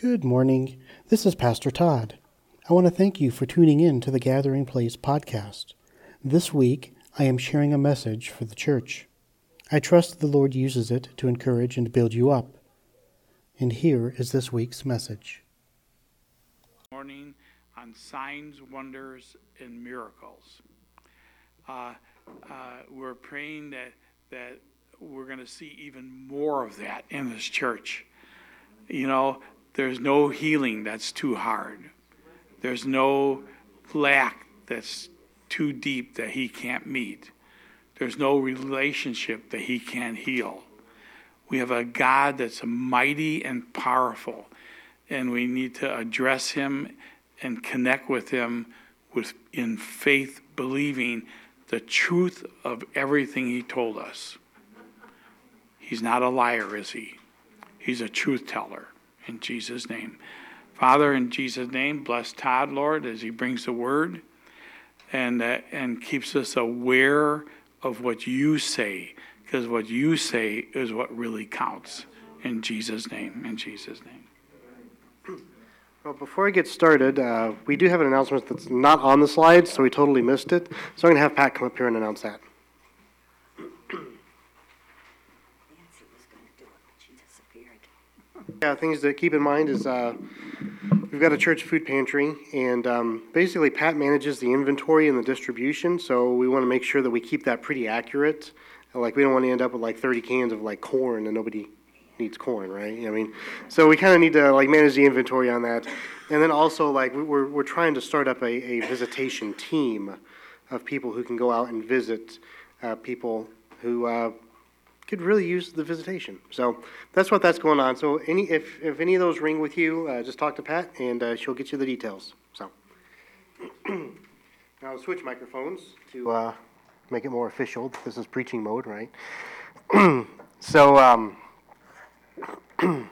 Good morning. This is Pastor Todd. I want to thank you for tuning in to the Gathering Place podcast. This week, I am sharing a message for the church. I trust the Lord uses it to encourage and build you up. And here is this week's message. Morning on signs, wonders, and miracles. Uh, uh, we're praying that that we're going to see even more of that in this church. You know, there's no healing that's too hard. There's no lack that's too deep that he can't meet. There's no relationship that he can't heal. We have a God that's mighty and powerful, and we need to address him and connect with him with in faith believing the truth of everything he told us. He's not a liar, is he? He's a truth teller in Jesus' name. Father, in Jesus' name, bless Todd, Lord, as he brings the word and, uh, and keeps us aware of what you say, because what you say is what really counts. In Jesus' name, in Jesus' name. Well, before I get started, uh, we do have an announcement that's not on the slides, so we totally missed it. So I'm going to have Pat come up here and announce that. Yeah, things to keep in mind is uh, we've got a church food pantry, and um, basically Pat manages the inventory and the distribution, so we want to make sure that we keep that pretty accurate. Like, we don't want to end up with like 30 cans of like corn and nobody needs corn, right? I mean, so we kind of need to like manage the inventory on that. And then also, like, we- we're, we're trying to start up a, a visitation team of people who can go out and visit uh, people who uh, could really use the visitation. So that's what that's going on. So any, if, if any of those ring with you, uh, just talk to Pat and uh, she'll get you the details. So. now I'll switch microphones to uh, make it more official. This is preaching mode, right? so, um,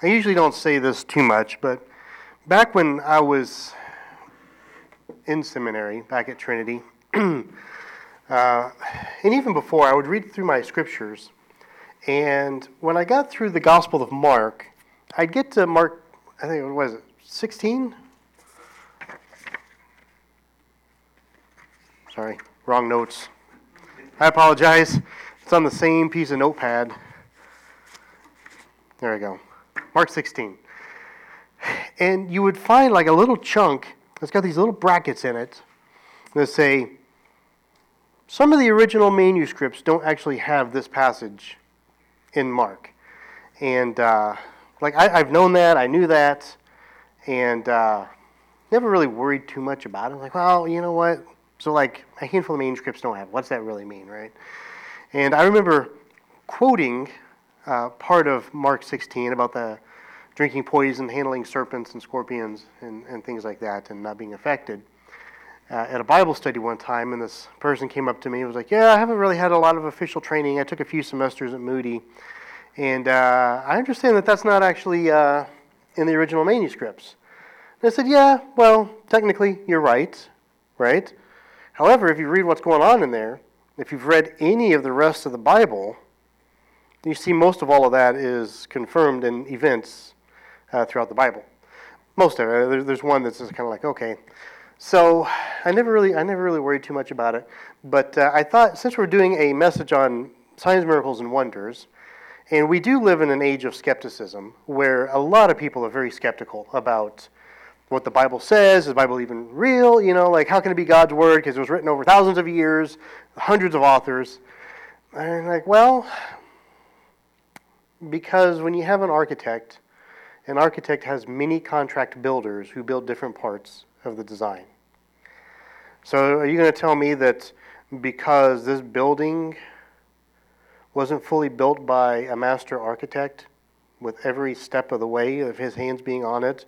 I usually don't say this too much, but back when I was in seminary, back at Trinity, Uh, and even before, I would read through my scriptures. And when I got through the Gospel of Mark, I'd get to Mark, I think, what was it, 16? Sorry, wrong notes. I apologize. It's on the same piece of notepad. There we go. Mark 16. And you would find like a little chunk that's got these little brackets in it that say, some of the original manuscripts don't actually have this passage in Mark. And, uh, like, I, I've known that, I knew that, and uh, never really worried too much about it. Like, well, you know what? So, like, a handful of manuscripts don't have. What's that really mean, right? And I remember quoting uh, part of Mark 16 about the drinking poison, handling serpents and scorpions, and, and things like that, and not being affected uh, at a Bible study one time, and this person came up to me and was like, Yeah, I haven't really had a lot of official training. I took a few semesters at Moody, and uh, I understand that that's not actually uh, in the original manuscripts. And I said, Yeah, well, technically, you're right, right? However, if you read what's going on in there, if you've read any of the rest of the Bible, you see most of all of that is confirmed in events uh, throughout the Bible. Most of it. There's one that's just kind of like, okay. So I never really, I never really worried too much about it. But uh, I thought since we're doing a message on signs, miracles, and wonders, and we do live in an age of skepticism where a lot of people are very skeptical about what the Bible says. Is the Bible even real? You know, like how can it be God's word? Because it was written over thousands of years, hundreds of authors. And I'm like, well, because when you have an architect, an architect has many contract builders who build different parts of the design. So, are you going to tell me that because this building wasn't fully built by a master architect, with every step of the way of his hands being on it,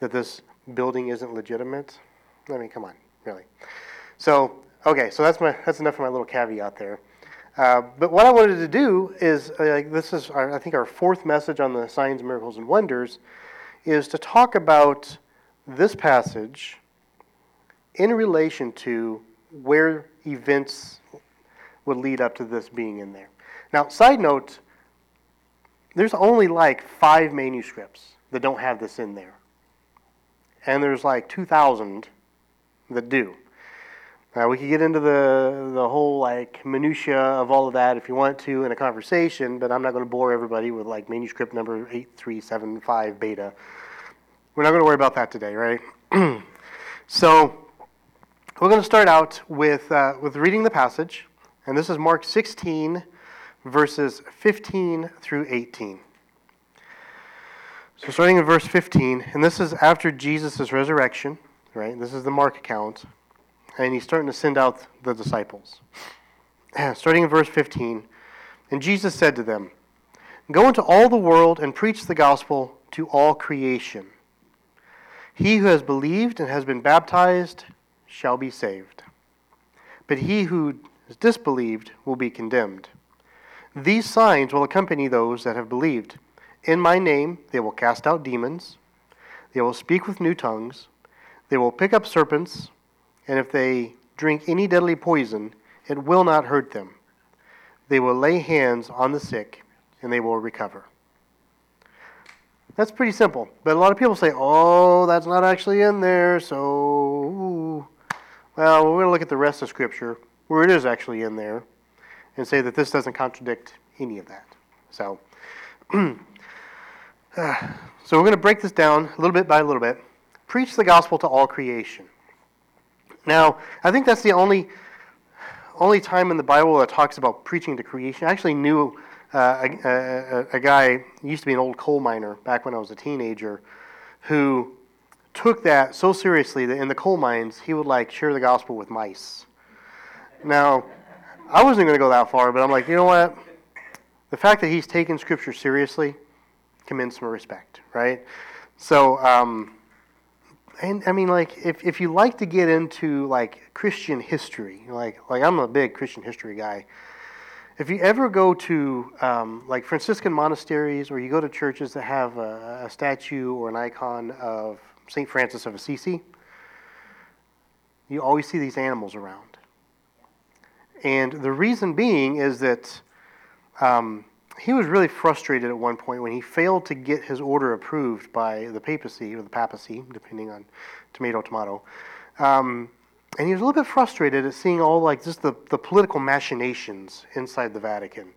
that this building isn't legitimate? I mean, come on, really. So, okay, so that's my that's enough of my little caveat there. Uh, but what I wanted to do is, uh, this is our, I think our fourth message on the signs, miracles, and wonders, is to talk about this passage in relation to where events would lead up to this being in there. Now, side note, there's only like five manuscripts that don't have this in there. And there's like 2,000 that do. Now we could get into the the whole like minutia of all of that if you want to in a conversation, but I'm not going to bore everybody with like manuscript number 8375 beta. We're not going to worry about that today, right? so we're going to start out with uh, with reading the passage, and this is Mark 16 verses 15 through 18. So starting in verse 15, and this is after Jesus' resurrection, right? This is the Mark account and he's starting to send out the disciples. Starting in verse 15, and Jesus said to them, Go into all the world and preach the gospel to all creation. He who has believed and has been baptized shall be saved, but he who has disbelieved will be condemned. These signs will accompany those that have believed. In my name they will cast out demons, they will speak with new tongues, they will pick up serpents and if they drink any deadly poison, it will not hurt them. They will lay hands on the sick, and they will recover. That's pretty simple. But a lot of people say, oh, that's not actually in there, so. Well, we're going to look at the rest of Scripture, where it is actually in there, and say that this doesn't contradict any of that. So, uh, so we're going to break this down a little bit by a little bit. Preach the gospel to all creation. Now, I think that's the only only time in the Bible that talks about preaching to creation. I actually knew uh, a, a, a, guy, used to be an old coal miner back when I was a teenager, who took that so seriously that in the coal mines he would like share the gospel with mice. Now, I wasn't going to go that far, but I'm like, you know what? The fact that he's taken Scripture seriously commends some respect, right? So. Um, and I mean, like, if, if you like to get into like Christian history, like like I'm a big Christian history guy. If you ever go to um, like Franciscan monasteries, or you go to churches that have a, a statue or an icon of Saint Francis of Assisi, you always see these animals around. And the reason being is that um, he was really frustrated at one point when he failed to get his order approved by the papacy or the papacy, depending on tomato tomato. Um, and he was a little bit frustrated at seeing all like just the, the political machinations inside the Vatican.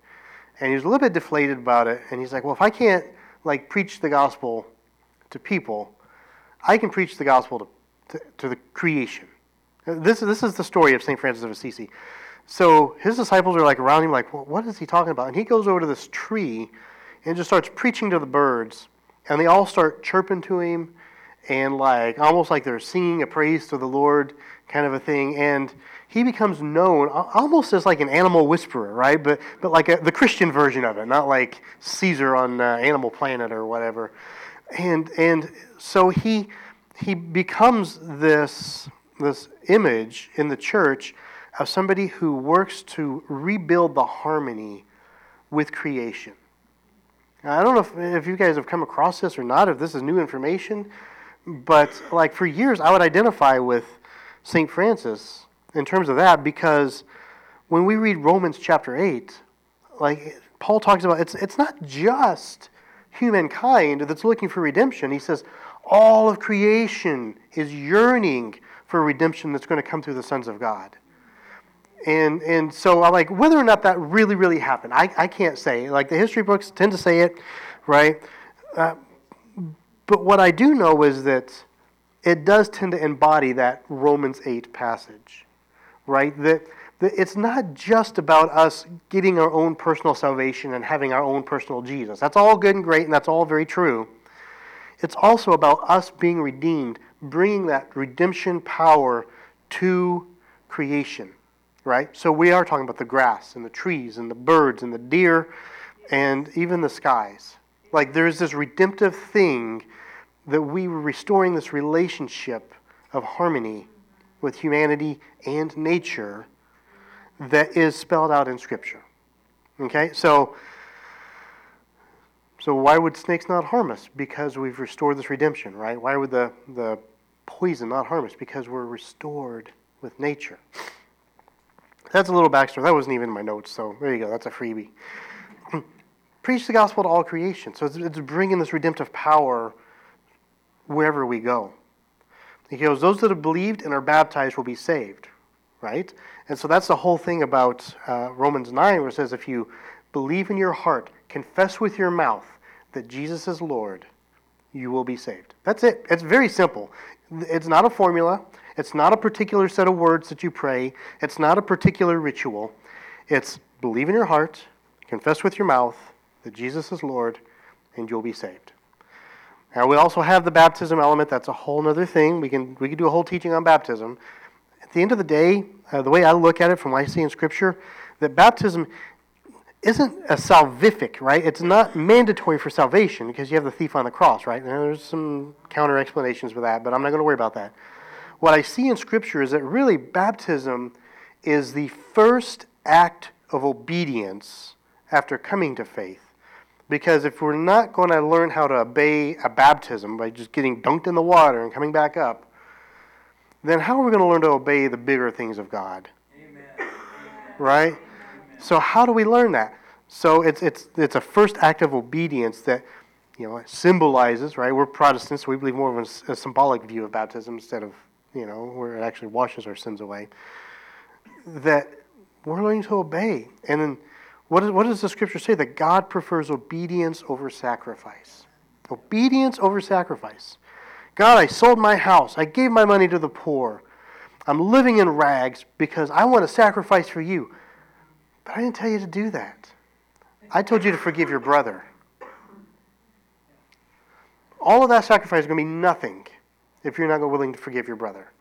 And he was a little bit deflated about it. And he's like, well, if I can't like preach the gospel to people, I can preach the gospel to, to, to the creation. Uh, this, this is the story of St. Francis of Assisi. So his disciples are like around him, like, well, what is he talking about? And he goes over to this tree and just starts preaching to the birds. And they all start chirping to him and like almost like they're singing a praise to the Lord kind of a thing. And he becomes known almost as like an animal whisperer, right? But, but like a, the Christian version of it, not like Cesar on uh, Animal Planet or whatever. And, and so he, he becomes this, this image in the church of somebody who works to rebuild the harmony with creation. I don't know if, if you guys have come across this or not, if this is new information, but like for years I would identify with St. Francis in terms of that because when we read Romans chapter 8, like Paul talks about it's it's not just humankind that's looking for redemption. He says all of creation is yearning for redemption that's going to come through the sons of God. And, and so I'm like, whether or not that really, really happened, I, I can't say. Like the history books tend to say it, right? Uh, but what I do know is that it does tend to embody that Romans 8 passage, right? That, that it's not just about us getting our own personal salvation and having our own personal Jesus. That's all good and great, and that's all very true. It's also about us being redeemed, bringing that redemption power to creation right? So we are talking about the grass and the trees and the birds and the deer and even the skies. Like there's this redemptive thing that we were restoring this relationship of harmony with humanity and nature that is spelled out in Scripture. Okay? So, so why would snakes not harm us? Because we've restored this redemption, right? Why would the, the poison not harm us? Because we're restored with nature. That's a little backstory. That wasn't even in my notes, so there you go. That's a freebie. preach the gospel to all creation. So it's, it's bringing this redemptive power wherever we go. He goes, Those that have believed and are baptized will be saved, right? And so that's the whole thing about uh, Romans 9, where it says, If you believe in your heart, confess with your mouth that Jesus is Lord, you will be saved. That's it. It's very simple. It's not a formula, it's not a particular set of words that you pray, it's not a particular ritual. It's believe in your heart, confess with your mouth that Jesus is Lord, and you'll be saved. Now, we also have the baptism element. That's a whole other thing. We can, we can do a whole teaching on baptism. At the end of the day, uh, the way I look at it from what I see in Scripture, that baptism isn't a salvific, right? It's not mandatory for salvation because you have the thief on the cross, right? Now, there's some counter explanations for that, but I'm not going to worry about that. What I see in Scripture is that really baptism is the first act of obedience after coming to faith. Because if we're not going to learn how to obey a baptism by just getting dunked in the water and coming back up, then how are we going to learn to obey the bigger things of God? Amen. Right? So how do we learn that? So it's it's it's a first act of obedience that you know symbolizes right. We're Protestants, so we believe more of a, a symbolic view of baptism instead of you know where it actually washes our sins away. That we're learning to obey, and then what, is, what does the scripture say? That God prefers obedience over sacrifice. Obedience over sacrifice. God, I sold my house. I gave my money to the poor. I'm living in rags because I want to sacrifice for you. But I didn't tell you to do that. I told you to forgive your brother. All of that sacrifice is going to be nothing if you're not willing to forgive your brother.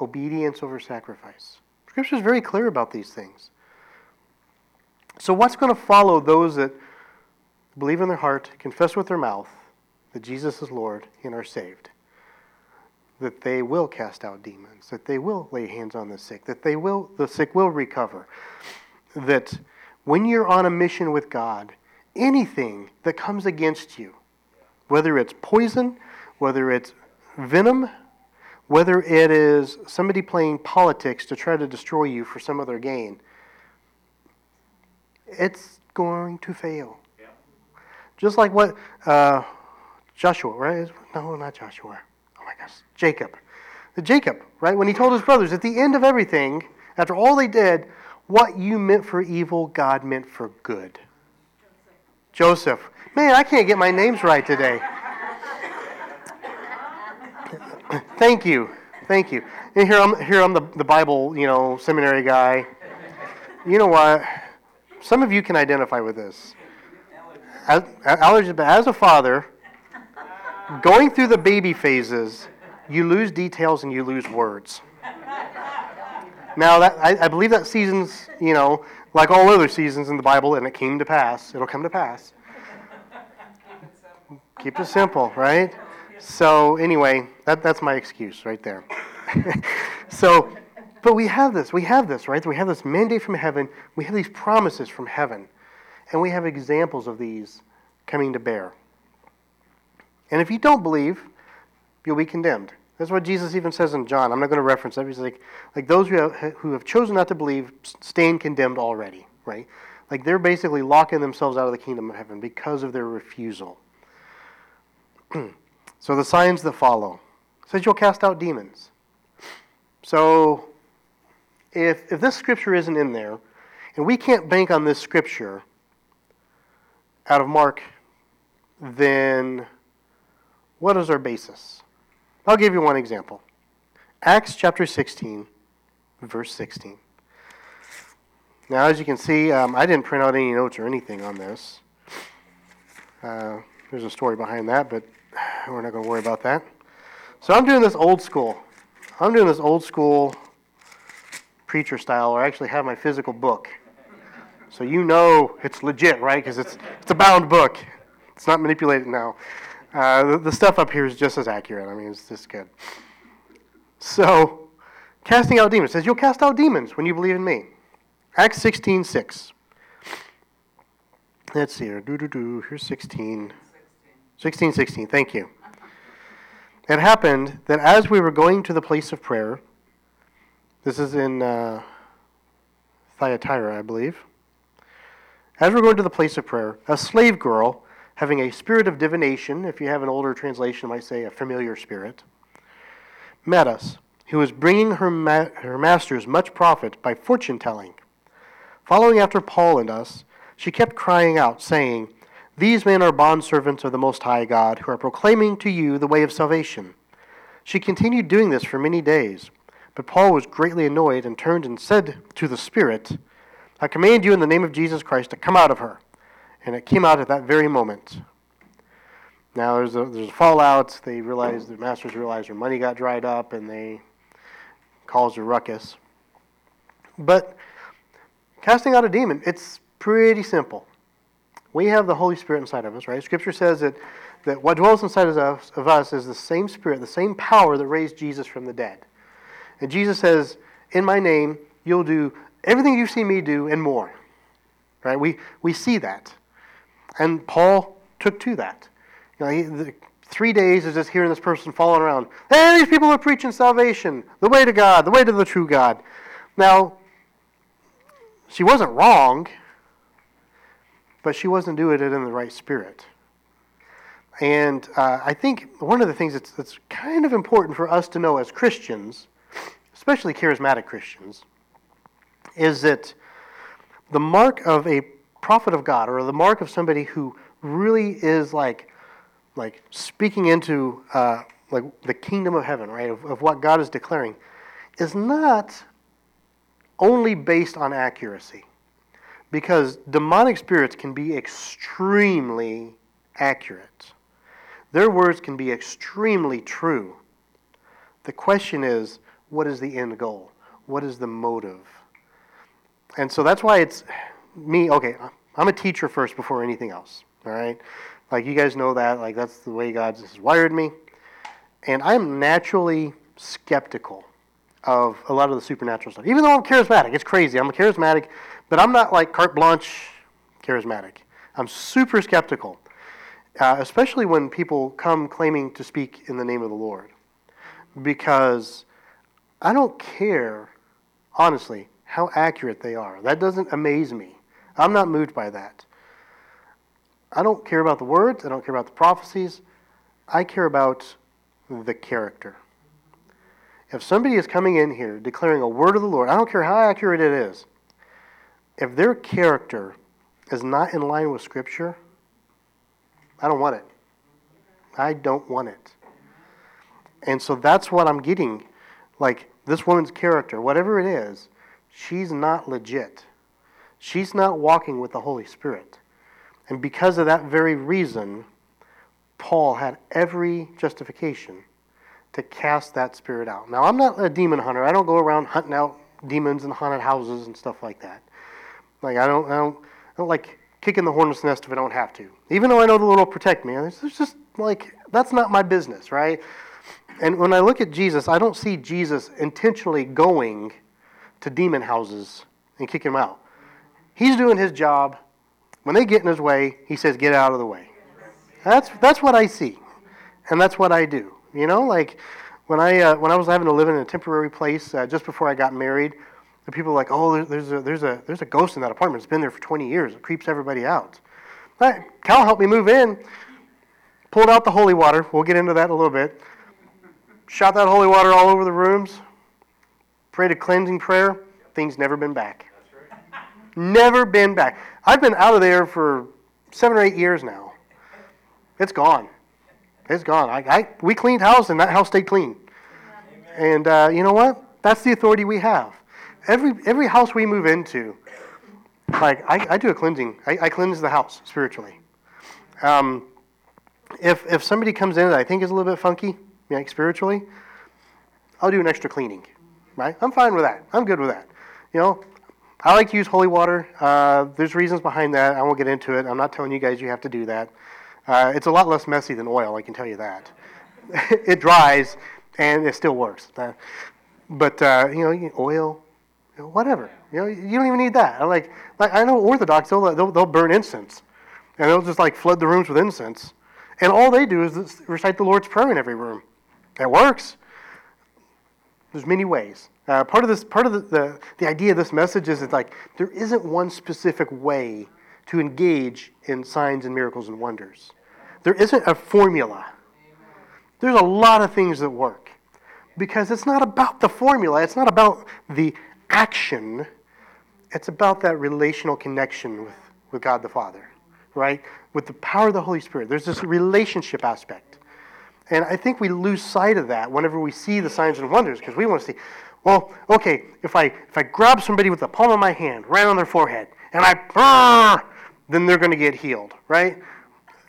Obedience over sacrifice. Scripture is very clear about these things. So, what's going to follow those that believe in their heart, confess with their mouth that Jesus is Lord, and are saved? That they will cast out demons, that they will lay hands on the sick, that they will the sick will recover. That when you're on a mission with God, anything that comes against you, whether it's poison, whether it's venom, whether it is somebody playing politics to try to destroy you for some other gain, it's going to fail. Yeah. Just like what uh, Joshua, right? No, not Joshua. Oh my gosh, Jacob. The Jacob, right? When he told his brothers at the end of everything, after all they did, what you meant for evil, God meant for good. Joseph. Joseph. Man, I can't get my names right today. Thank you. Thank you. And here I'm, here I'm the, the Bible, you know, seminary guy. You know what? Some of you can identify with this. As, as a father, going through the baby phases, you lose details and you lose words. Now, that, I, I believe that season's, you know, like all other seasons in the Bible, and it came to pass. It'll come to pass. Keep it simple, right? So, anyway, that, that's my excuse right there. so, but we have this. We have this, right? We have this mandate from heaven. We have these promises from heaven. And we have examples of these coming to bear. And if you don't believe, you'll be condemned. That's what Jesus even says in John. I'm not going to reference that. He's like, like those who have, who have chosen not to believe stand condemned already, right? Like they're basically locking themselves out of the kingdom of heaven because of their refusal. so the signs that follow says you'll cast out demons. So if, if this scripture isn't in there, and we can't bank on this scripture out of Mark, then what is our basis? I'll give you one example. Acts chapter 16, verse 16. Now, as you can see, um, I didn't print out any notes or anything on this. Uh, there's a story behind that, but we're not going to worry about that. So I'm doing this old school. I'm doing this old school preacher style or I actually have my physical book. So you know it's legit, right? Because it's, it's a bound book. It's not manipulated now. Uh, the, the, stuff up here is just as accurate. I mean, it's just good. So, casting out demons. says, You'll cast out demons when you believe in me. Acts 16 6. Let's see here. Do, do, do. Here's 16. 16, 16. Thank you. It happened that as we were going to the place of prayer, this is in uh, Thyatira, I believe. as we're going to the place of prayer, a slave girl having a spirit of divination, if you have an older translation, might say a familiar spirit, met us, who was bringing her, ma- her masters much profit by fortune telling. Following after Paul and us, she kept crying out, saying, These men are bondservants of the Most High God, who are proclaiming to you the way of salvation. She continued doing this for many days. But Paul was greatly annoyed and turned and said to the Spirit, I command you in the name of Jesus Christ to come out of her. And it came out at that very moment. Now there's a, there's a fallout. They realize the masters realize their money got dried up, and they cause a ruckus. But casting out a demon, it's pretty simple. We have the Holy Spirit inside of us, right? Scripture says that, that what dwells inside of us, of us is the same Spirit, the same power that raised Jesus from the dead. And Jesus says, In my name, you'll do everything you see me do and more. Right? We, we see that. And Paul took to that. You know, he, the, three days is just hearing this person falling around. Hey, these people are preaching salvation, the way to God, the way to the true God. Now, she wasn't wrong, but she wasn't doing it in the right spirit. And uh, I think one of the things that's, that's kind of important for us to know as Christians, especially charismatic Christians, is that the mark of a prophet of God or the mark of somebody who really is like like speaking into uh, like the kingdom of heaven, right, of, of what God is declaring, is not only based on accuracy. Because demonic spirits can be extremely accurate. Their words can be extremely true. The question is, what is the end goal? What is the motive? And so that's why it's me, okay, I'm a teacher first before anything else, all right? Like you guys know that, like that's the way God has wired me. And I'm naturally skeptical of a lot of the supernatural stuff. Even though I'm charismatic, it's crazy. I'm a charismatic, but I'm not like carte blanche charismatic. I'm super skeptical, uh, especially when people come claiming to speak in the name of the Lord. Because I don't care, honestly, how accurate they are. That doesn't amaze me. I'm not moved by that. I don't care about the words, I don't care about the prophecies. I care about the character. If somebody is coming in here declaring a word of the Lord, I don't care how accurate it is, if their character is not in line with Scripture, I don't want it. I don't want it. And so that's what I'm getting. Like this woman's character, whatever it is, she's not legit. She's not walking with the Holy Spirit. And because of that very reason, Paul had every justification to cast that spirit out. Now, I'm not a demon hunter. I don't go around hunting out demons in haunted houses and stuff like that. Like I don't, I don't, I don't like kicking the hornet's nest if I don't have to. Even though I know the Lord will protect me, it's just like that's not my business, right? And when I look at Jesus, I don't see Jesus intentionally going to demon houses and kicking them out. He's doing his job. When they get in his way, he says, "Get out of the way." That's that's what I see, and that's what I do. You know, like when I uh, when I was having to live in a temporary place uh, just before I got married, the people were like, "Oh, there's a there's a there's a ghost in that apartment. It's been there for 20 years. It creeps everybody out." Right. Cal helped me move in. Pulled out the holy water. We'll get into that in a little bit. Shot that holy water all over the rooms. Prayed a cleansing prayer. Things never been back. Never been back. I've been out of there for seven or eight years now. It's gone. It's gone. I, I we cleaned house and that house stayed clean. And uh, you know what? That's the authority we have. Every every house we move into, like I, I do a cleansing. I, I cleanse the house spiritually. Um, if if somebody comes in that I think is a little bit funky, like spiritually, I'll do an extra cleaning. Right? I'm fine with that. I'm good with that. You know, I like to use holy water. Uh, there's reasons behind that. I won't get into it. I'm not telling you guys you have to do that. Uh, it's a lot less messy than oil, I can tell you that. it dries and it still works. Uh, but uh, you know, oil, you know, whatever. You know, you don't even need that. I like, like I know Orthodox, they'll, they'll, they'll burn incense, and they'll just like flood the rooms with incense, and all they do is recite the Lord's Prayer in every room. It works. There's many ways. Uh, part of this, part of the, the, the idea of this message is it's like there isn't one specific way to engage in signs and miracles and wonders. There isn't a formula. There's a lot of things that work because it's not about the formula, it's not about the action, it's about that relational connection with, with God the Father, right? With the power of the Holy Spirit. There's this relationship aspect. And I think we lose sight of that whenever we see the signs and wonders because we want to see, well, okay, if I if I grab somebody with the palm of my hand right on their forehead and I then they're going to get healed, right?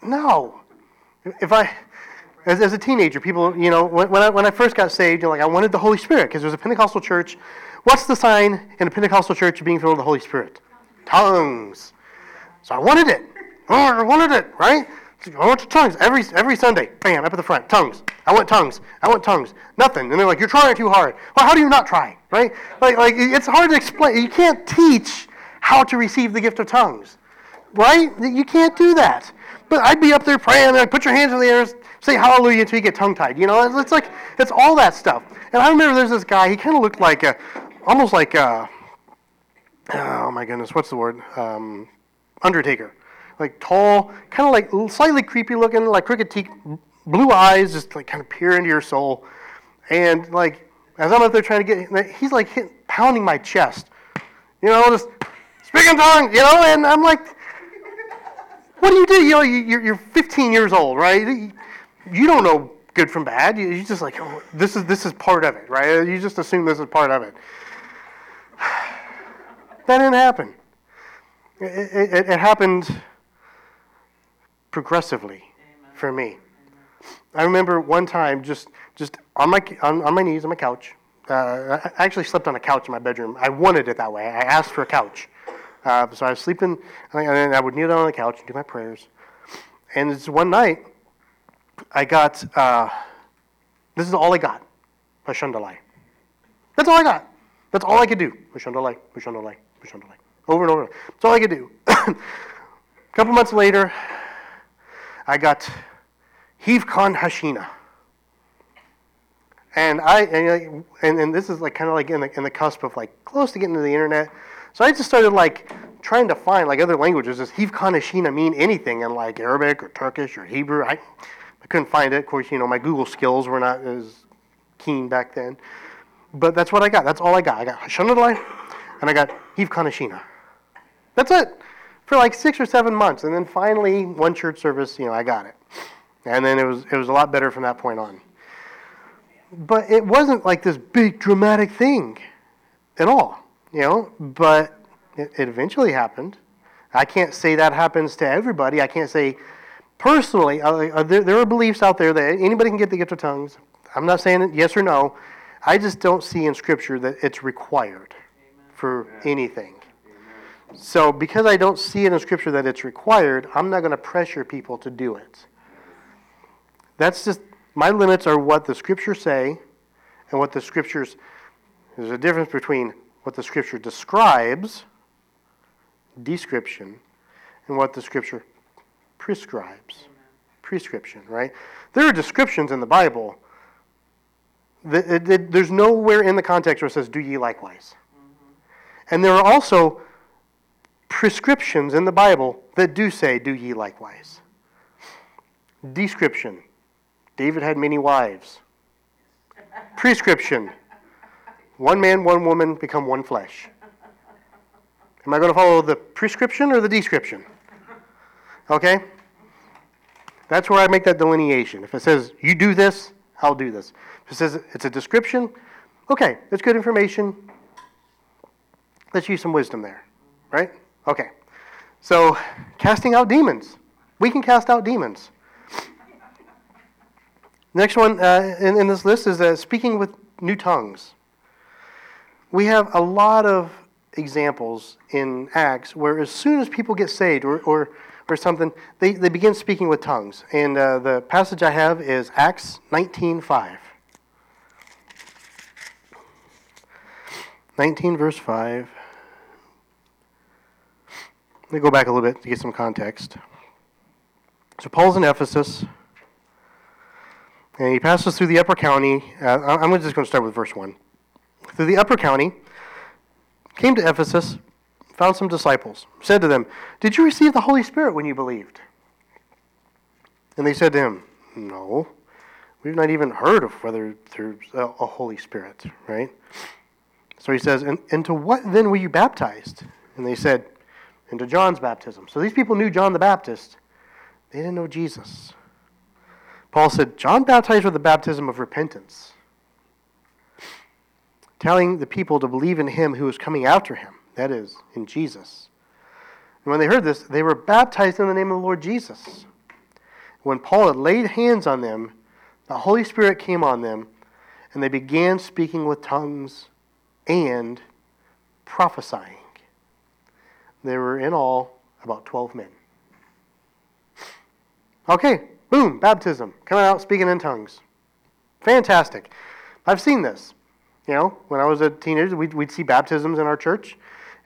No. If I as, as a teenager, people, you know, when, when, I, when I first got saved, you like I wanted the Holy Spirit because there was a Pentecostal church. What's the sign in a Pentecostal church of being filled with the Holy Spirit? Tongues. So I wanted it. Oh, I wanted it, right? I want tongues every every Sunday. Bam, up at the front. Tongues. I want tongues. I want tongues. Nothing. And they're like, you're trying too hard. Well, how do you not try? Right? Like, like it's hard to explain. You can't teach how to receive the gift of tongues. Right? You can't do that. But I'd be up there praying, and I'd put your hands in the air, say hallelujah until you get tongue tied. You know, it's, it's, like it's all that stuff. And I remember there's this guy. He kind of looked like a, almost like a, oh my goodness, what's the word? Um, Undertaker, like tall, kind of like slightly creepy looking, like crooked teeth, blue eyes, just like kind of peer into your soul. And like as I'm up there trying to get, he's like pounding my chest. You know, just speaking tongues. You know, and I'm like what do you do? You know, you're, you're 15 years old, right? You don't know good from bad. You, are just like, oh, this is this is part of it, right? You just assume this is part of it. That didn't happen. It, it, it happened progressively Amen. for me. Amen. I remember one time just just on my on, on my knees on my couch. Uh, I actually slept on a couch in my bedroom. I wanted it that way. I asked for a couch. Uh, so I was sleeping, and then I would kneel down on the couch and do my prayers. And it's one night, I got, uh, this is all I got, Pashandalai. That's all I got. That's all I could do. Pashandalai, Pashandalai, Pashandalai. Over and over. That's all I could do. a couple months later, I got Hivkan Hashina. And I and, and, this is like kind of like in the, in the cusp of like close to getting to the internet. So I just started like trying to find like other languages. Does Hivkanashina mean anything in like Arabic or Turkish or Hebrew? I, I couldn't find it. Of course, you know, my Google skills were not as keen back then. But that's what I got. That's all I got. I got Hashanah and I got Hivkanashina. That's it. For like six or seven months. And then finally, one church service, you know, I got it. And then it was, it was a lot better from that point on. But it wasn't like this big dramatic thing at all you know, but it, it eventually happened. I can't say that happens to everybody. I can't say personally, uh, uh, there, there are beliefs out there that anybody can get the gift of tongues. I'm not saying yes or no. I just don't see in Scripture that it's required for anything. So, because I don't see in Scripture that it's required, I'm not going to pressure people to do it. That's just, my limits are what the Scriptures say and what the Scriptures, there's a difference between what the Scripture describes, description, and what the Scripture prescribes, prescription, right? There are descriptions in the Bible. That, there's nowhere in the context where it says, do ye likewise. And there are also prescriptions in the Bible that do say, do ye likewise. Description David had many wives. Prescription one man, one woman become one flesh. Am I going to follow the prescription or the description? Okay? That's where I make that delineation. If it says, you do this, I'll do this. If it says it's a description, okay, it's good information. Let's use some wisdom there, right? Okay. So, casting out demons. We can cast out demons. Next one uh, in, in, this list is uh, speaking with new tongues we have a lot of examples in Acts where as soon as people get saved or, or, or something, they, they begin speaking with tongues. And uh, the passage I have is Acts 19.5. 19 verse 5. Let me go back a little bit to get some context. So Paul's in Ephesus, and he passes through the upper county. Uh, I'm just going to start with verse 1 through the upper county, came to Ephesus, found some disciples, said to them, Did you receive the Holy Spirit when you believed? And they said to him, No. We've not even heard of whether there's a, Holy Spirit, right? So he says, and, Into what then were you baptized? And they said, Into John's baptism. So these people knew John the Baptist. They didn't know Jesus. Paul said, John baptized with the baptism of repentance, telling the people to believe in him who was coming after him, that is, in Jesus. And when they heard this, they were baptized in the name of the Lord Jesus. When Paul had laid hands on them, the Holy Spirit came on them, and they began speaking with tongues and prophesying. There were in all about 12 men. Okay, boom, baptism, coming out speaking in tongues. Fantastic. I've seen this. You know, when I was a teenager, we'd, we'd see baptisms in our church.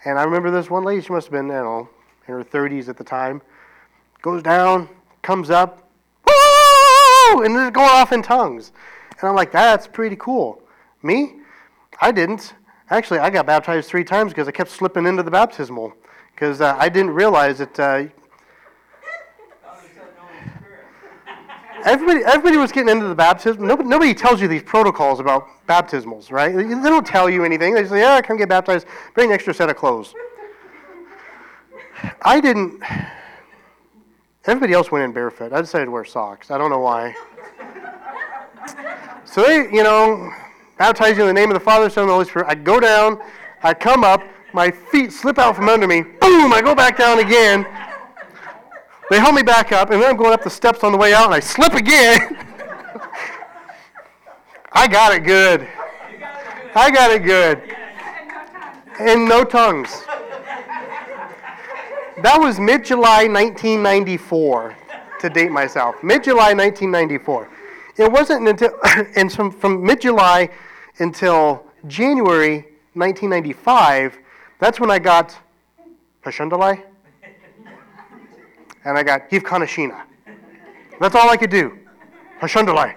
And I remember this one lady, she must have been, I don't know, in her 30s at the time, goes down, comes up, Woo! and is going off in tongues. And I'm like, that's pretty cool. Me? I didn't. Actually, I got baptized three times because I kept slipping into the baptismal because uh, I didn't realize that uh, everybody, everybody was getting into the baptism. Nobody, nobody tells you these protocols about baptismals, right? They don't tell you anything. They say, yeah, come get baptized. Bring an extra set of clothes. I didn't. Everybody else went in barefoot. I decided to wear socks. I don't know why. So they, you know, baptize you in the name of the Father, Son, and the Holy Spirit. I go down, I come up, my feet slip out from under me. Boom! I go back down again. They hold me back up, and then I'm going up the steps on the way out, and I slip again. I got it good. I got it good. And no tongues. That was mid July 1994, to date myself. Mid July 1994. It wasn't until, and from, from mid July until January 1995, that's when I got Pashandalai and I got Hivkanashina. That's all I could do. Pashandalai.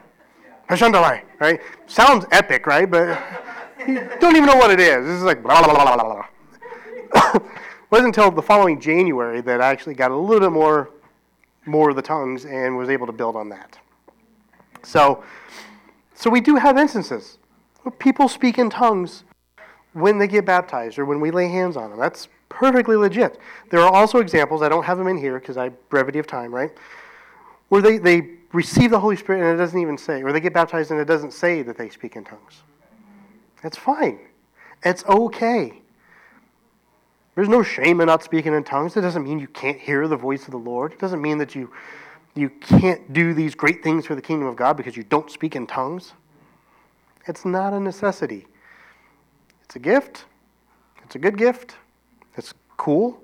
Pashandalai, right? Sounds epic, right? But you don't even know what it is. This is like blah, blah, blah, blah, blah. it wasn't until the following January that I actually got a little bit more, more of the tongues and was able to build on that. So, so we do have instances where people speak in tongues when they get baptized or when we lay hands on them. That's perfectly legit. There are also examples, I don't have them in here because I brevity of time, right? Where they, they receive the Holy Spirit and it doesn't even say, or they get baptized and it doesn't say that they speak in tongues. That's fine. It's okay. There's no shame in not speaking in tongues. It doesn't mean you can't hear the voice of the Lord. It doesn't mean that you, you can't do these great things for the kingdom of God because you don't speak in tongues. It's not a necessity. It's a gift. It's a good gift. It's cool.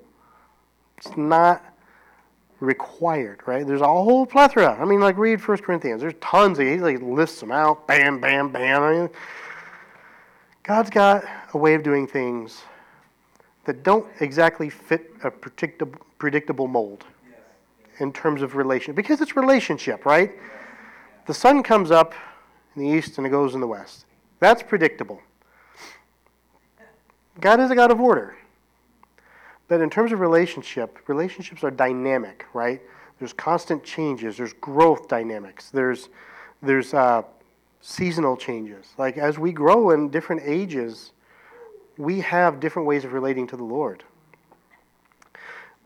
It's not required, right? There's a whole plethora. I mean, like read First Corinthians. There's tons of. He like lists them out. Bam, bam, bam. I mean, God's got a way of doing things that don't exactly fit a predictable, predictable mold in terms of relation because it's relationship, right? The sun comes up in the east and it goes in the west. That's predictable. God is a God of order. But in terms of relationship, relationships are dynamic, right? There's constant changes. There's growth dynamics. There's there's uh, seasonal changes. Like as we grow in different ages, we have different ways of relating to the Lord.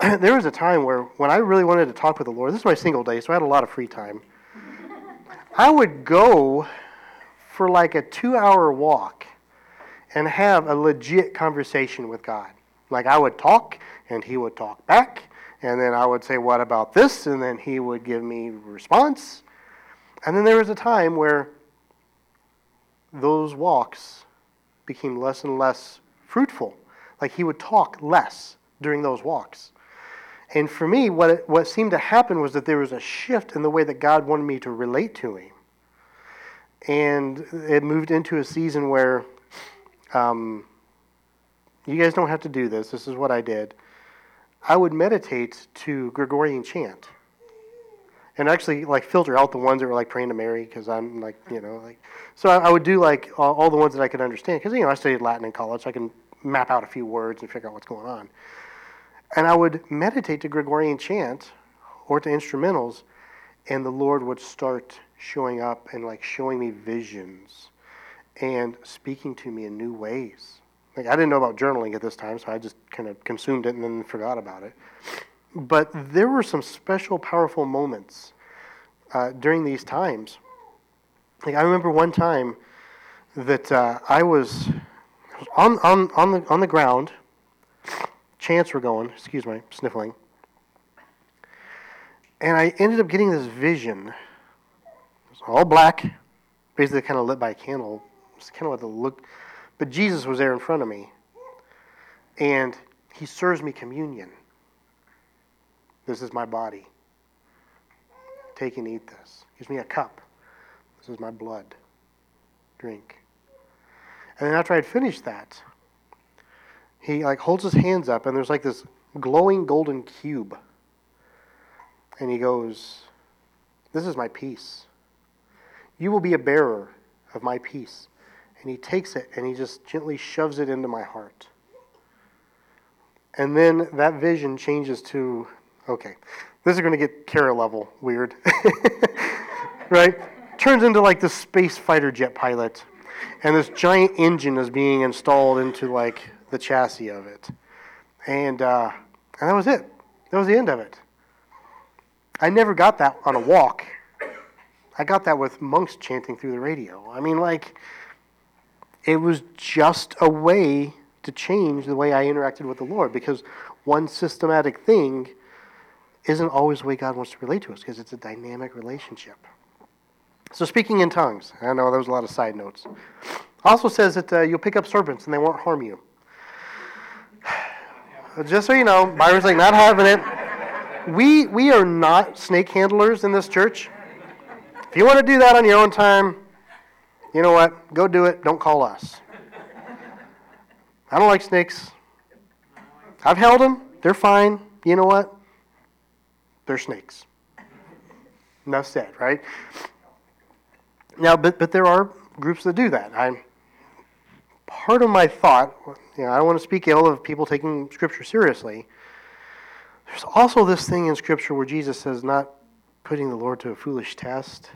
there was a time where when I really wanted to talk with the Lord, this is my single day, so I had a lot of free time. I would go for like a two hour walk and have a legit conversation with God. Like I would talk and he would talk back, and then I would say, What about this? And then he would give me response. And then there was a time where those walks became less and less fruitful. Like he would talk less during those walks. And for me, what, it, what seemed to happen was that there was a shift in the way that God wanted me to relate to him. And it moved into a season where um, you guys don't have to do this. This is what I did. I would meditate to Gregorian chant, and actually like filter out the ones that were like praying to Mary because I'm like you know like so I, I would do like all, all, the ones that I could understand because you know I studied Latin in college. So I can map out a few words and figure out what's going on. And I would meditate to Gregorian chant or to instrumentals, and the Lord would start showing up and like showing me visions and speaking to me in new ways. Like I didn't know about journaling at this time, so I just kind of consumed it and then forgot about it. But there were some special, powerful moments uh, during these times. Like I remember one time that uh, I was on on on the on the ground. Chants were going. Excuse my sniffling. And I ended up getting this vision. It was all black, basically kind of lit by a candle. It's kind of what the look, but Jesus was there in front of me, and He serves me communion. This is my body. Take and eat this. Gives me a cup. This is my blood. Drink. And then after I'd finished that, he like holds his hands up and there's like this glowing golden cube. And he goes, This is my peace. You will be a bearer of my peace. And he takes it and he just gently shoves it into my heart. And then that vision changes to okay, this is going to get Kara level weird. right? Turns into like this space fighter jet pilot. And this giant engine is being installed into like the chassis of it. And, uh, and that was it. That was the end of it. I never got that on a walk. I got that with monks chanting through the radio. I mean, like, it was just a way to change the way I interacted with the Lord because one systematic thing isn't always the way God wants to relate to us because it's a dynamic relationship. So, speaking in tongues, I know there was a lot of side notes. Also says that uh, you'll pick up serpents and they won't harm you. Just so you know, Byron's like not having it. We we are not snake handlers in this church. If you want to do that on your own time, you know what? Go do it. Don't call us. I don't like snakes. I've held them. They're fine. You know what? They're snakes. Enough said, right? Now, but, but there are groups that do that. I'm, part of my thought, you know, I don't want to speak ill of people taking Scripture seriously. There's also this thing in Scripture where Jesus says, not putting the Lord to a foolish test.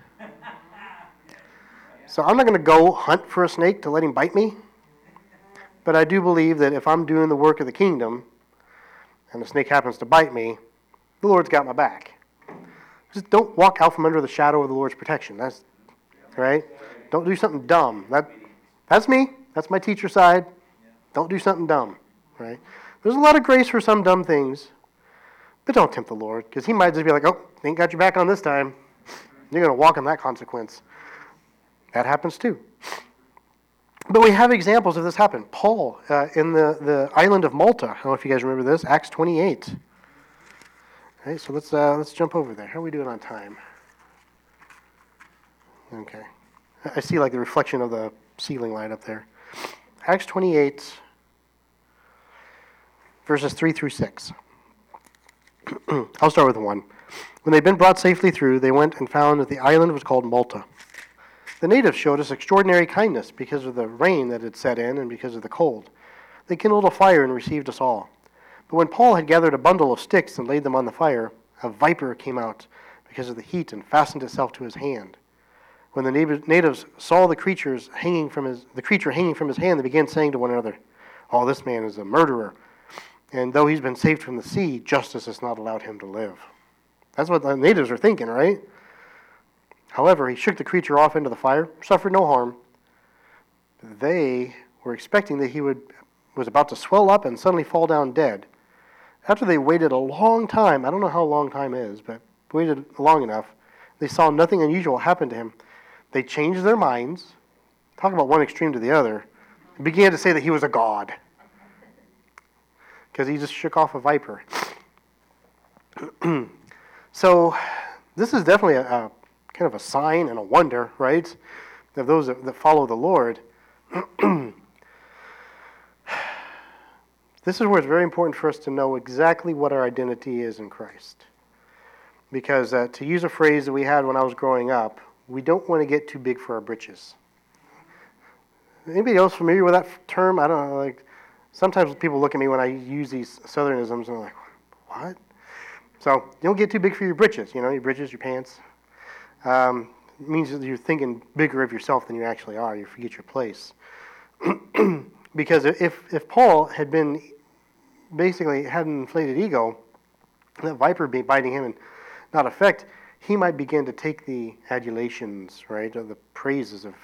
So I'm not going to go hunt for a snake to let him bite me. But I do believe that if I'm doing the work of the kingdom and the snake happens to bite me, the Lord's got my back. Just don't walk out from under the shadow of the Lord's protection. That's right. Don't do something dumb. That that's me. That's my teacher side. Don't do something dumb. Right. There's a lot of grace for some dumb things, but don't tempt the Lord because He might just be like, "Oh, ain't got your back on this time. You're going to walk in that consequence." That happens too. But we have examples of this happen. Paul uh, in the, the island of Malta. I don't know if you guys remember this. Acts 28. Okay, so let's uh, let's jump over there. How are we doing on time? Okay, I see like the reflection of the ceiling light up there. Acts 28, verses 3 through 6. I'll start with one. When they'd been brought safely through, they went and found that the island was called Malta. The natives showed us extraordinary kindness because of the rain that had set in and because of the cold. They kindled a fire and received us all. But when Paul had gathered a bundle of sticks and laid them on the fire, a viper came out because of the heat and fastened itself to his hand. When the natives saw the creatures hanging from his, the creature hanging from his hand, they began saying to one another, "Oh, this man is a murderer." And though he's been saved from the sea, justice has not allowed him to live. That's what the natives are thinking, right? However, he shook the creature off into the fire, suffered no harm. They were expecting that he would was about to swell up and suddenly fall down dead. After they waited a long time, I don't know how long time is, but waited long enough, they saw nothing unusual happen to him. They changed their minds, talk about one extreme to the other, and began to say that he was a god. Because he just shook off a viper. so, this is definitely a, a, kind of a sign and a wonder, right? Of those that, follow the Lord. This is where it's very important for us to know exactly what our identity is in Christ. Because uh, to use a phrase that we had when I was growing up, we don't want to get too big for our britches. Anybody else familiar with that term? I don't know. Like, sometimes people look at me when I use these southernisms and they're like, what? So don't get too big for your britches, you know, your britches, your pants. Um, means that you're thinking bigger of yourself than you actually are. You forget your place. because if, if Paul had been basically had an inflated ego, that viper be biting him and not affect, he might begin to take the adulations, right, or the praises of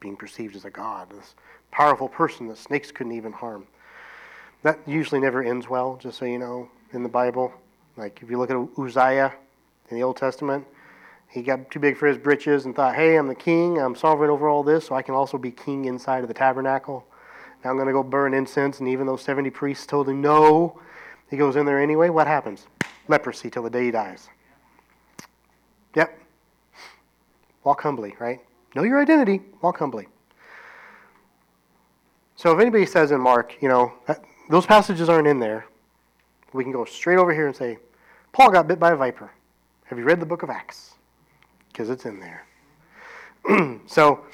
being perceived as a god, this powerful person that snakes couldn't even harm. That usually never ends well, just so you know, in the Bible. Like if you look at Uzziah in the Old Testament, he got too big for his britches and thought, hey, I'm the king, I'm sovereign over all this, so I can also be king inside of the tabernacle. Now I'm going to go burn incense, and even though 70 priests told him no, he goes in there anyway. What happens? Leprosy till the day he dies. Yep. Walk humbly, right? Know your identity, walk humbly. So if anybody says in Mark, you know, that, those passages aren't in there, we can go straight over here and say, Paul got bit by a viper. Have you read the book of Acts? Because it's in there. so,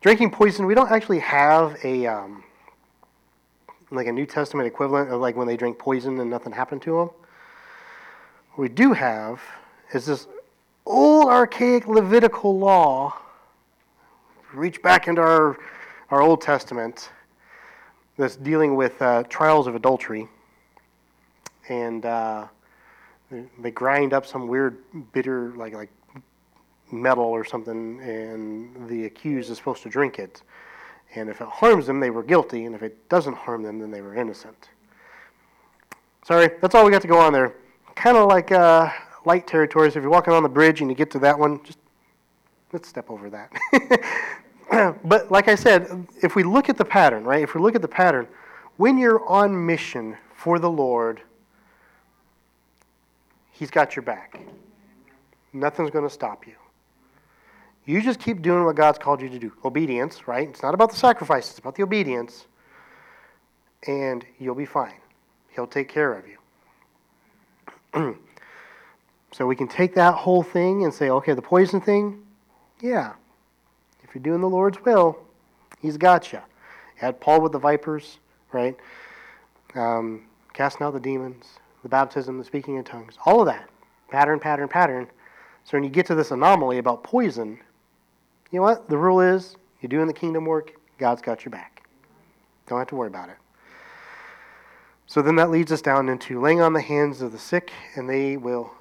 drinking poison, we don't actually have a um, like a New Testament equivalent of like when they drink poison and nothing happened to them. What we do have is this old archaic Levitical law. Reach back into our our Old Testament that's dealing with uh, trials of adultery and uh, they grind up some weird bitter like like metal or something, and the accused is supposed to drink it. And if it harms them, they were guilty, and if it doesn't harm them, then they were innocent. Sorry, that's all we got to go on there. Kind of like uh, light territories. If you're walking on the bridge and you get to that one, just let's step over that. but like I said, if we look at the pattern, right? If we look at the pattern, when you're on mission for the Lord, He's got your back. Nothing's going to stop you. You just keep doing what God's called you to do. Obedience, right? It's not about the sacrifice, it's about the obedience. And you'll be fine. He'll take care of you. so we can take that whole thing and say, okay, the poison thing, yeah. If you're doing the Lord's will, He's got you. Had Paul with the vipers, right? Um, casting out the demons the baptism, the speaking in tongues, all of that. Pattern, pattern, pattern. So when you get to this anomaly about poison, you know what? The rule is you're doing the kingdom work, God's got your back. Don't have to worry about it. So then that leads us down into laying on the hands of the sick, and they will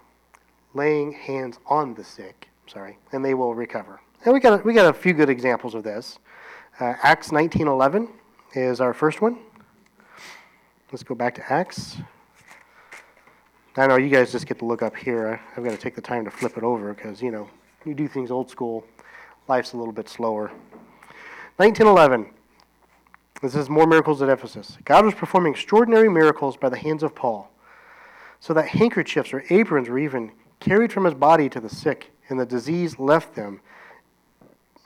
laying hands on the sick, sorry, and they will recover. And we got a, we got a few good examples of this. Uh, Acts 19:11 is our first one. Let's go back to Acts I know you guys just get to look up here. I, I've got to take the time to flip it over because, you know, you do things old school. Life's a little bit slower. 1911. This is more miracles at Ephesus. God was performing extraordinary miracles by the hands of Paul, so that handkerchiefs or aprons were even carried from his body to the sick, and the disease left them.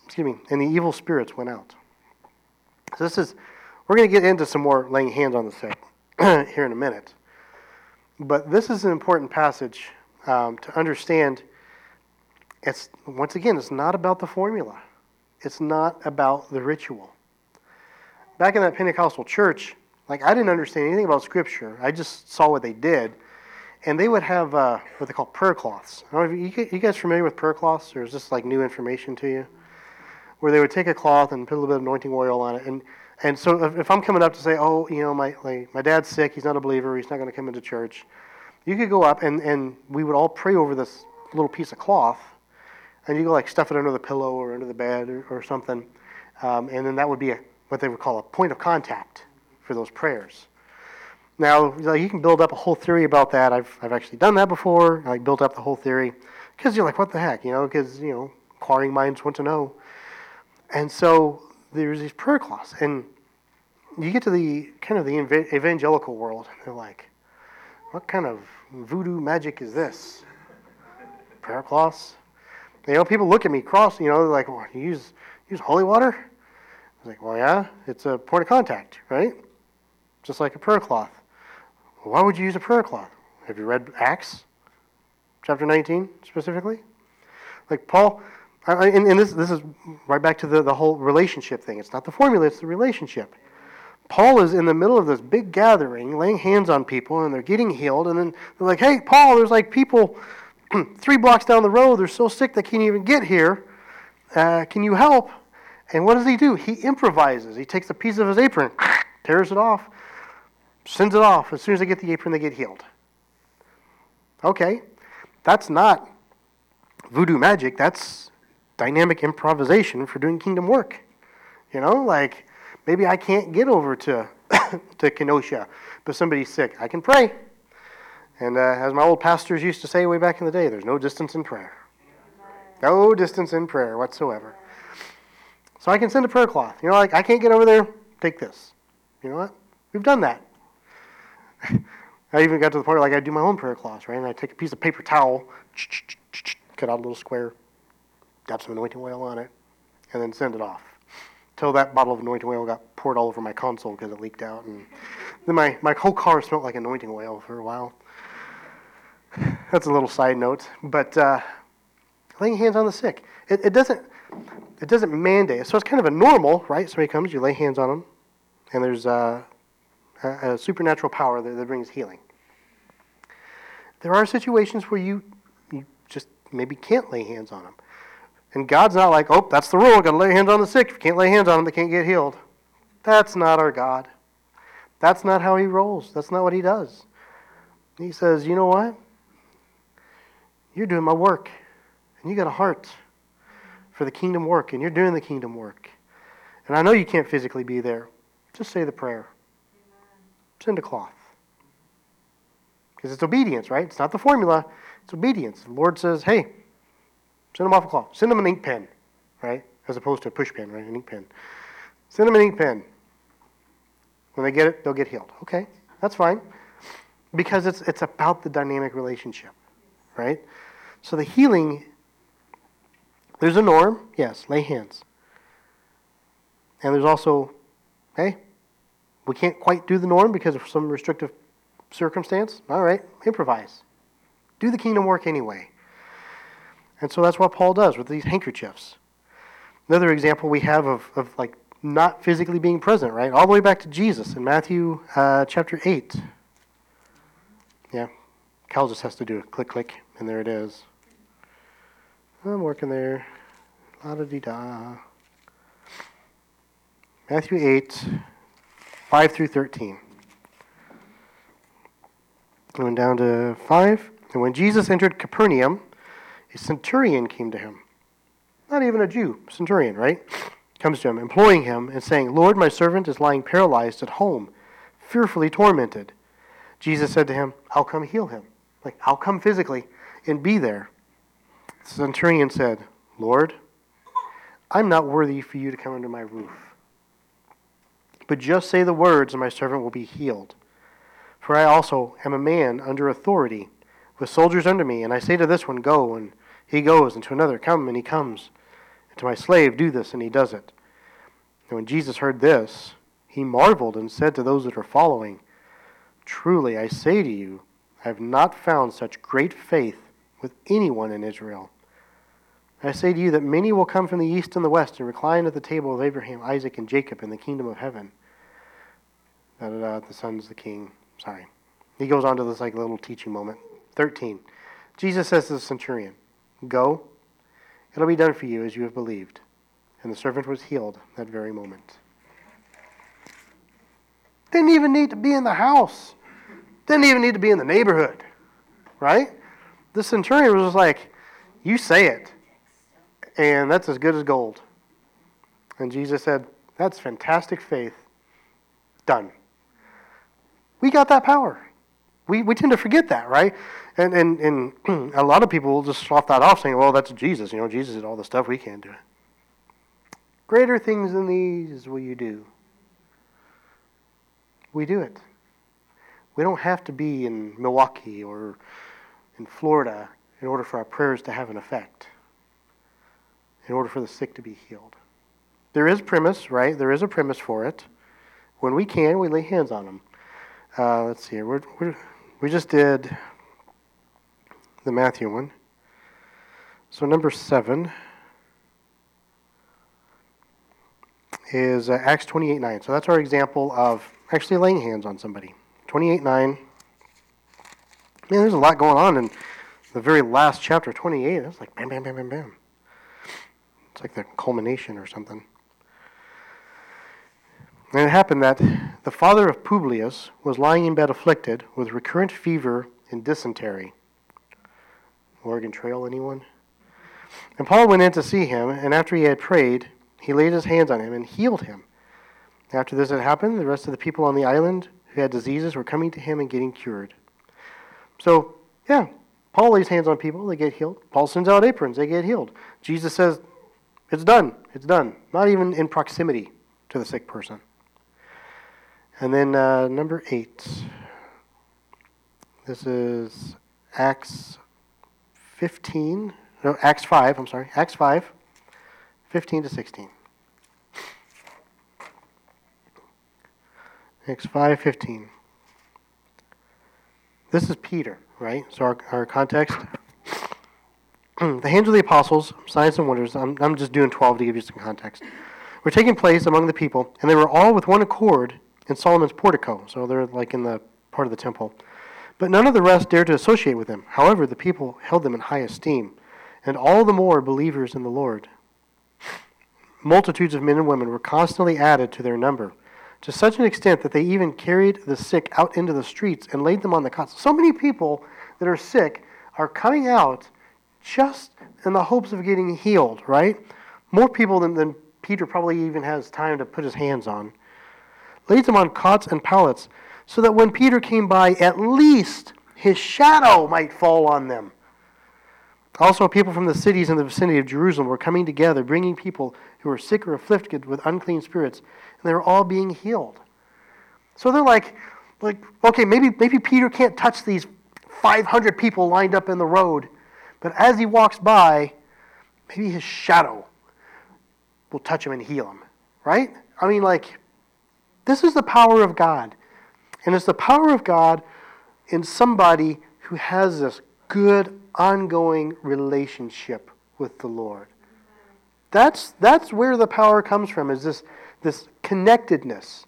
Excuse me, and the evil spirits went out. So this is, we're going to get into some more laying hands on the sick here in a minute. But this is an important passage um, to understand. It's once again, it's not about the formula. It's not about the ritual. Back in that Pentecostal church, like I didn't understand anything about Scripture. I just saw what they did, and they would have uh, what they call prayer cloths. I don't know if you, you guys familiar with prayer cloths, or is this like new information to you? Where they would take a cloth and put a little bit of anointing oil on it, and and so if, if I'm coming up to say, oh, you know, my, my, my dad's sick, he's not a believer, he's not going to come into church, you could go up and, and we would all pray over this little piece of cloth, and you go like stuff it under the pillow or under the bed or, or something, um, and then that would be a, what they would call a point of contact for those prayers. Now, you can build up a whole theory about that. I've, I've actually done that before. I built up the whole theory because you're like, what the heck, you know? Because you know, inquiring minds want to know. And so there's these prayer cloths, and you get to the kind of the evangelical world, and they're like, "What kind of voodoo magic is this? Prayer cloths?" You know, people look at me cross. You know, they're like, well, "You use use holy water?" I was like, "Well, yeah, it's a point of contact, right? Just like a prayer cloth." Well, why would you use a prayer cloth? Have you read Acts, chapter 19 specifically? Like Paul and, and this, this is right back to the, the whole relationship thing. It's not the formula, it's the relationship. Paul is in the middle of this big gathering, laying hands on people, and they're getting healed. And then they're like, hey, Paul, there's like people three blocks down the road. They're so sick they can't even get here. Uh, can you help? And what does he do? He improvises. He takes a piece of his apron, tears it off, sends it off. As soon as they get the apron, they get healed. Okay, that's not voodoo magic. That's dynamic improvisation for doing kingdom work. You know, like maybe I can't get over to to Kenosha, but somebody's sick. I can pray. And uh, as my old pastors used to say way back in the day, there's no distance in prayer. No distance in prayer whatsoever. So I can send a prayer cloth. You know, like I can't get over there, take this. You know what? We've done that. I even got to the point where like I do my own prayer cloth, right? And I take a piece of paper towel, cut out a little square, dab some anointing oil on it, and then send it off. Till that bottle of anointing oil got poured all over my console because it leaked out, and then my, my whole car smelled like anointing oil for a while. That's a little side note, but uh, laying hands on the sick, it, it doesn't it doesn't mandate. So it's kind of a normal, right? Somebody comes, you lay hands on them, and there's uh, a, a supernatural power that, that brings healing. There are situations where you you just maybe can't lay hands on them, and God's not like, oh, that's the rule. Got to lay hands on the sick. If you can't lay hands on them, they can't get healed. That's not our God. That's not how He rolls. That's not what He does. He says, you know what? You're doing my work, and you got a heart for the kingdom work, and you're doing the kingdom work. And I know you can't physically be there. Just say the prayer. Send a cloth. Because it's obedience, right? It's not the formula, it's obedience. The Lord says, hey, send them off a cloth. Send them an ink pen, right? As opposed to a push pen, right? An ink pen. Send them an ink pen. When they get it, they'll get healed. Okay, that's fine. Because it's, it's about the dynamic relationship, right? So the healing there's a norm, yes, lay hands. And there's also, hey, we can't quite do the norm because of some restrictive circumstance. All right, improvise. Do the kingdom work anyway. And so that's what Paul does with these handkerchiefs. Another example we have of, of like not physically being present, right? All the way back to Jesus in Matthew uh, chapter 8. Yeah, Cal just has to do a click, click, and there it is. I'm working there. La da dee da. Matthew 8, 5 through 13. Going down to 5. And when Jesus entered Capernaum, a centurion came to him. Not even a Jew, centurion, right? Comes to him, imploring him and saying, Lord, my servant is lying paralyzed at home, fearfully tormented. Jesus said to him, I'll come heal him. Like, I'll come physically and be there. Centurion said, Lord, I'm not worthy for you to come under my roof. But just say the words, and my servant will be healed. For I also am a man under authority, with soldiers under me, and I say to this one, Go, and he goes, and to another, Come, and he comes. And to my slave, Do this, and he does it. And when Jesus heard this, he marveled and said to those that were following, Truly I say to you, I have not found such great faith with anyone in Israel. I say to you that many will come from the east and the west and recline at the table of Abraham, Isaac, and Jacob in the kingdom of heaven. Da, da, da, the son's the king. Sorry. He goes on to this like little teaching moment. 13. Jesus says to the centurion, Go, it'll be done for you as you have believed. And the servant was healed that very moment. Didn't even need to be in the house. Didn't even need to be in the neighborhood. Right? The centurion was just like, You say it. And that's as good as gold. And Jesus said, That's fantastic faith. Done. We got that power. We, we tend to forget that, right? And, and, and a lot of people will just slough that off saying, well, that's Jesus. You know, Jesus did all the stuff we can't do. Greater things than these will you do. We do it. We don't have to be in Milwaukee or in Florida in order for our prayers to have an effect, in order for the sick to be healed. There is premise, right? There is a premise for it. When we can, we lay hands on them. Uh, let's see. We're, we're, we just did the Matthew one. So number seven is uh, Acts 28 9. So that's our example of actually laying hands on somebody. 28 9. Man, there's a lot going on in the very last chapter, 28. It's like bam, bam, bam, bam, bam. It's like the culmination or something. And it happened that the father of Publius was lying in bed afflicted with recurrent fever and dysentery. Oregon Trail, anyone? And Paul went in to see him, and after he had prayed, he laid his hands on him and healed him. After this had happened, the rest of the people on the island who had diseases were coming to him and getting cured. So, yeah, Paul lays hands on people, they get healed. Paul sends out aprons, they get healed. Jesus says, It's done, it's done. Not even in proximity to the sick person. And then uh, number eight. This is Acts 15. No, Acts 5, I'm sorry. Acts 5, 15 to 16. Acts 5, 15. This is Peter, right? So our, our context. the hands of the apostles, signs and wonders. I'm, I'm just doing 12 to give you some context. Were taking place among the people, and they were all with one accord in Solomon's portico. So they're like in the part of the temple. But none of the rest dared to associate with them. However, the people held them in high esteem, and all the more believers in the Lord. Multitudes of men and women were constantly added to their number, to such an extent that they even carried the sick out into the streets and laid them on the cots. So many people that are sick are coming out just in the hopes of getting healed, right? More people than, than Peter probably even has time to put his hands on. Laid them on cots and pallets so that when Peter came by, at least his shadow might fall on them. Also, people from the cities in the vicinity of Jerusalem were coming together, bringing people who were sick or afflicted with unclean spirits, and they were all being healed. So they're like, like, okay, maybe maybe Peter can't touch these 500 people lined up in the road, but as he walks by, maybe his shadow will touch him and heal him, right? I mean, like, this is the power of God. And it's the power of God in somebody who has this good, ongoing relationship with the Lord. That's, that's where the power comes from, is this, this connectedness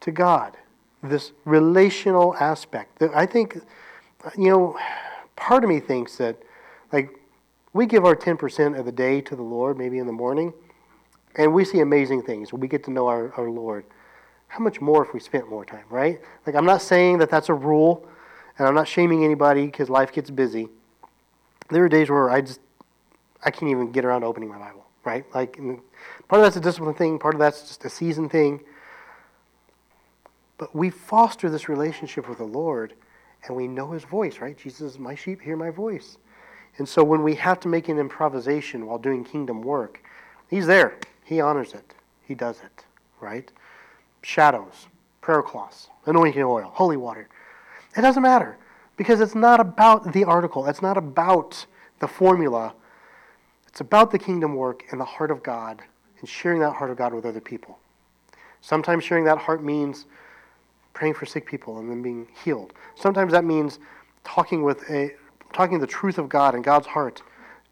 to God, this relational aspect. I think, you know, part of me thinks that, like, we give our 10% of the day to the Lord, maybe in the morning, and we see amazing things. We get to know our, our Lord how much more if we spent more time, right? Like, I'm not saying that that's a rule, and I'm not shaming anybody because life gets busy. There are days where I just, I can't even get around to opening my Bible, right? Like, part of that's a discipline thing, part of that's just a season thing. But we foster this relationship with the Lord, and we know His voice, right? Jesus, my sheep hear my voice. And so when we have to make an improvisation while doing kingdom work, He's there. He honors it. He does it, right? shadows, prayer cloths, anointing oil, holy water. It doesn't matter because it's not about the article, it's not about the formula. It's about the kingdom work and the heart of God and sharing that heart of God with other people. Sometimes sharing that heart means praying for sick people and then being healed. Sometimes that means talking with a talking the truth of God and God's heart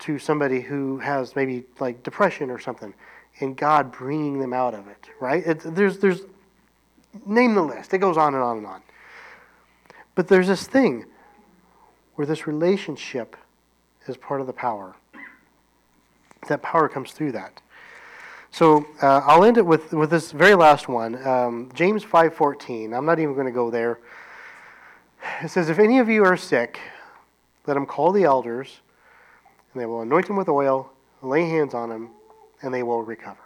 to somebody who has maybe like depression or something and God bringing them out of it, right? It's, there's, there's Name the list. It goes on and on and on. But there's this thing where this relationship is part of the power. That power comes through that. So uh, I'll end it with, with this very last one, um, James 5.14. I'm not even going to go there. It says, If any of you are sick, let him call the elders, and they will anoint him with oil, lay hands on him, and they will recover.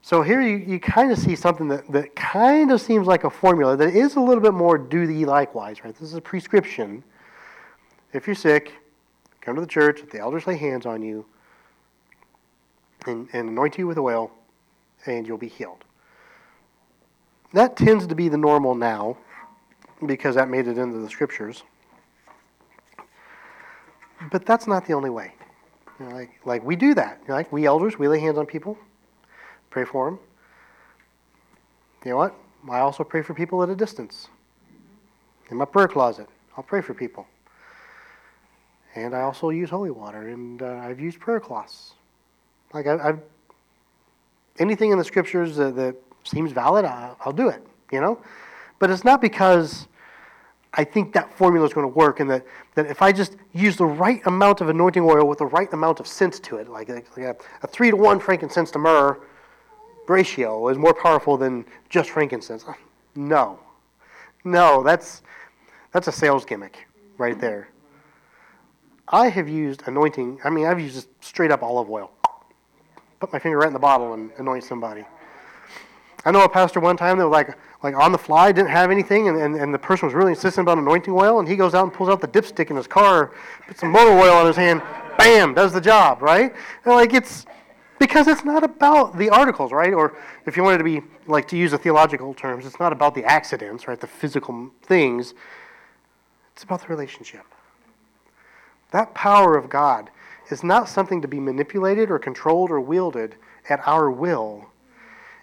So here you, you kind of see something that, that kind of seems like a formula that is a little bit more do thee likewise, right? This is a prescription. If you're sick, come to the church, the elders lay hands on you and, and anoint you with oil, and you'll be healed. That tends to be the normal now because that made it into the scriptures. But that's not the only way. You know, like, like we do that. You know, like we elders, we lay hands on people. Pray for them. You know what? I also pray for people at a distance. In my prayer closet, I'll pray for people. And I also use holy water, and uh, I've used prayer cloths. Like I, I've, anything in the scriptures that, that seems valid, I'll, I'll do it, you know? But it's not because I think that formula is going to work and that, that if I just use the right amount of anointing oil with the right amount of scent to it, like, like a, a three to one frankincense to myrrh ratio is more powerful than just frankincense. No. No, that's, that's a sales gimmick right there. I have used anointing, I mean, I've used straight up olive oil. Put my finger right in the bottle and anoint somebody. I know a pastor one time that was like, like on the fly, didn't have anything, and, and, and the person was really insistent about anointing oil, and he goes out and pulls out the dipstick in his car, puts some motor oil on his hand, bam, does the job, right? And like it's because it's not about the articles, right? Or if you wanted to be like to use the theological terms, it's not about the accidents, right? The physical things. It's about the relationship. That power of God is not something to be manipulated or controlled or wielded at our will.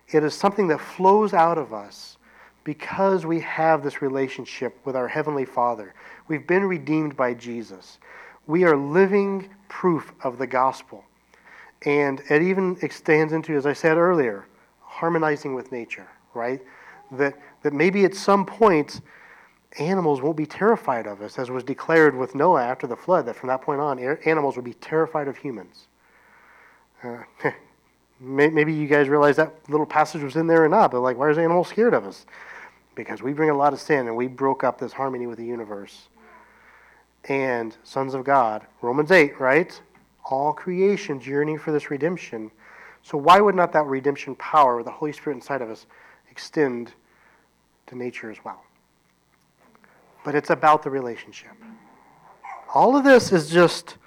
It is something that flows out of us because we have this relationship with our Heavenly Father. We've been redeemed by Jesus. We are living proof of the gospel. And it even extends into, as I said earlier, harmonizing with nature, right? That, that maybe at some point, animals won't be terrified of us, as was declared with Noah after the flood, that from that point on, animals would be terrified of humans. Uh, maybe you guys realize that little passage was in there or not, but like, why is animals scared of us? Because we bring a lot of sin and we broke up this harmony with the universe. And sons of God, Romans 8, right? All creation yearning for this redemption. So why would not that redemption power, with the Holy Spirit inside of us, extend to nature as well? But it's about the relationship. All of this is just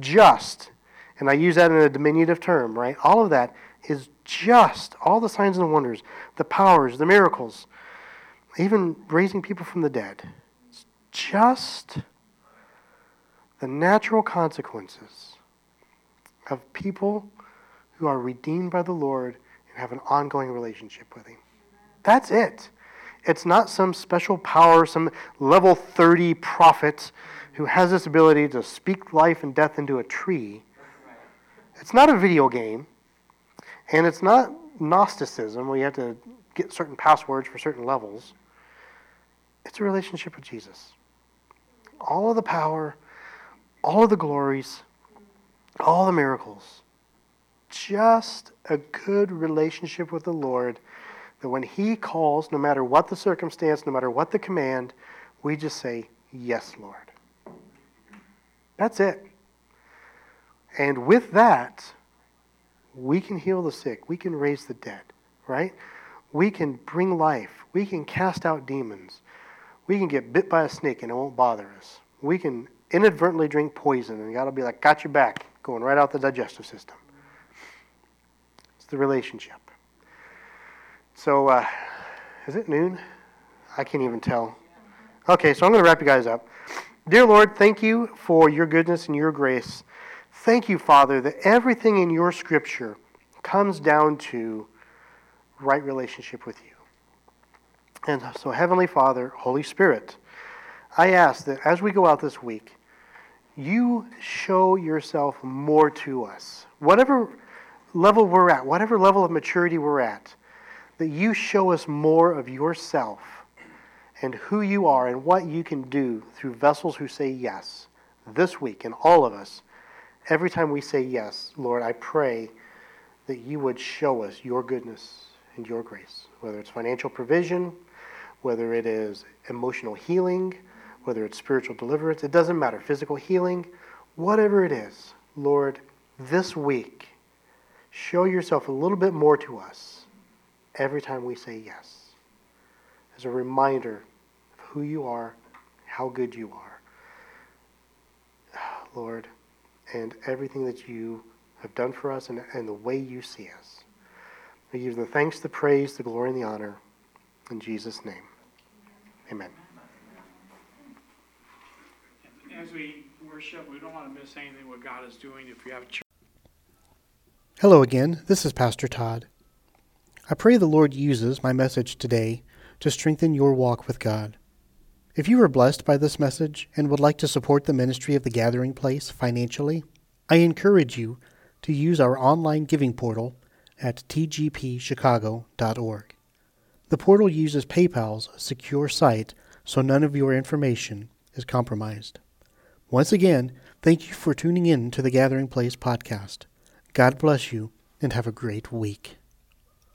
just, and I use that in a diminutive term, right? All of that is just all the signs and wonders, the powers, the miracles, even raising people from the dead. It's just the natural consequences of people who are redeemed by the Lord and have an ongoing relationship with Him. That's it. It's not some special power, some level 30 prophet who has this ability to speak life and death into a tree. It's not a video game. And it's not Gnosticism where you have to get certain passwords for certain levels. It's a relationship with Jesus. All of the power, all of the glories, all the miracles. Just a good relationship with the Lord that when He calls, no matter what the circumstance, no matter what the command, we just say, Yes, Lord. That's it. And with that, we can heal the sick, we can raise the dead, right? We can bring life, we can cast out demons, we can get bit by a snake and it won't bother us. We can inadvertently drink poison and God will be like, got your back, going right out the digestive system. It's the relationship. So, uh, is it noon? I can't even tell. Okay, so I'm going to wrap you guys up. Dear Lord, thank you for your goodness and your grace. Thank you, Father, that everything in your scripture comes down to right relationship with you. And so, Heavenly Father, Holy Spirit, I ask that as we go out this week, you show yourself more to us. Whatever level we're at, whatever level of maturity we're at, that you show us more of yourself and who you are and what you can do through vessels who say yes this week and all of us. Every time we say yes, Lord, I pray that you would show us your goodness and your grace, whether it's financial provision, whether it is emotional healing, whether it's spiritual deliverance, it doesn't matter, physical healing, whatever it is, Lord, this week, show yourself a little bit more to us every time we say yes. As a reminder of who you are, how good you are. Lord, and everything that you have done for us and, and the way you see us. I give the thanks, the praise, the glory, and the honor. In Jesus' name. Amen. As we worship, we don't want to miss anything what God is doing. If you have church. Hello again. This is Pastor Todd. I pray the Lord uses my message today to strengthen your walk with God. If you were blessed by this message and would like to support the ministry of the Gathering Place financially, I encourage you to use our online giving portal at tgpchicago.org. The portal uses PayPal's secure site so none of your information is compromised. Once again, thank you for tuning in to the Gathering Place podcast. God bless you and have a great week.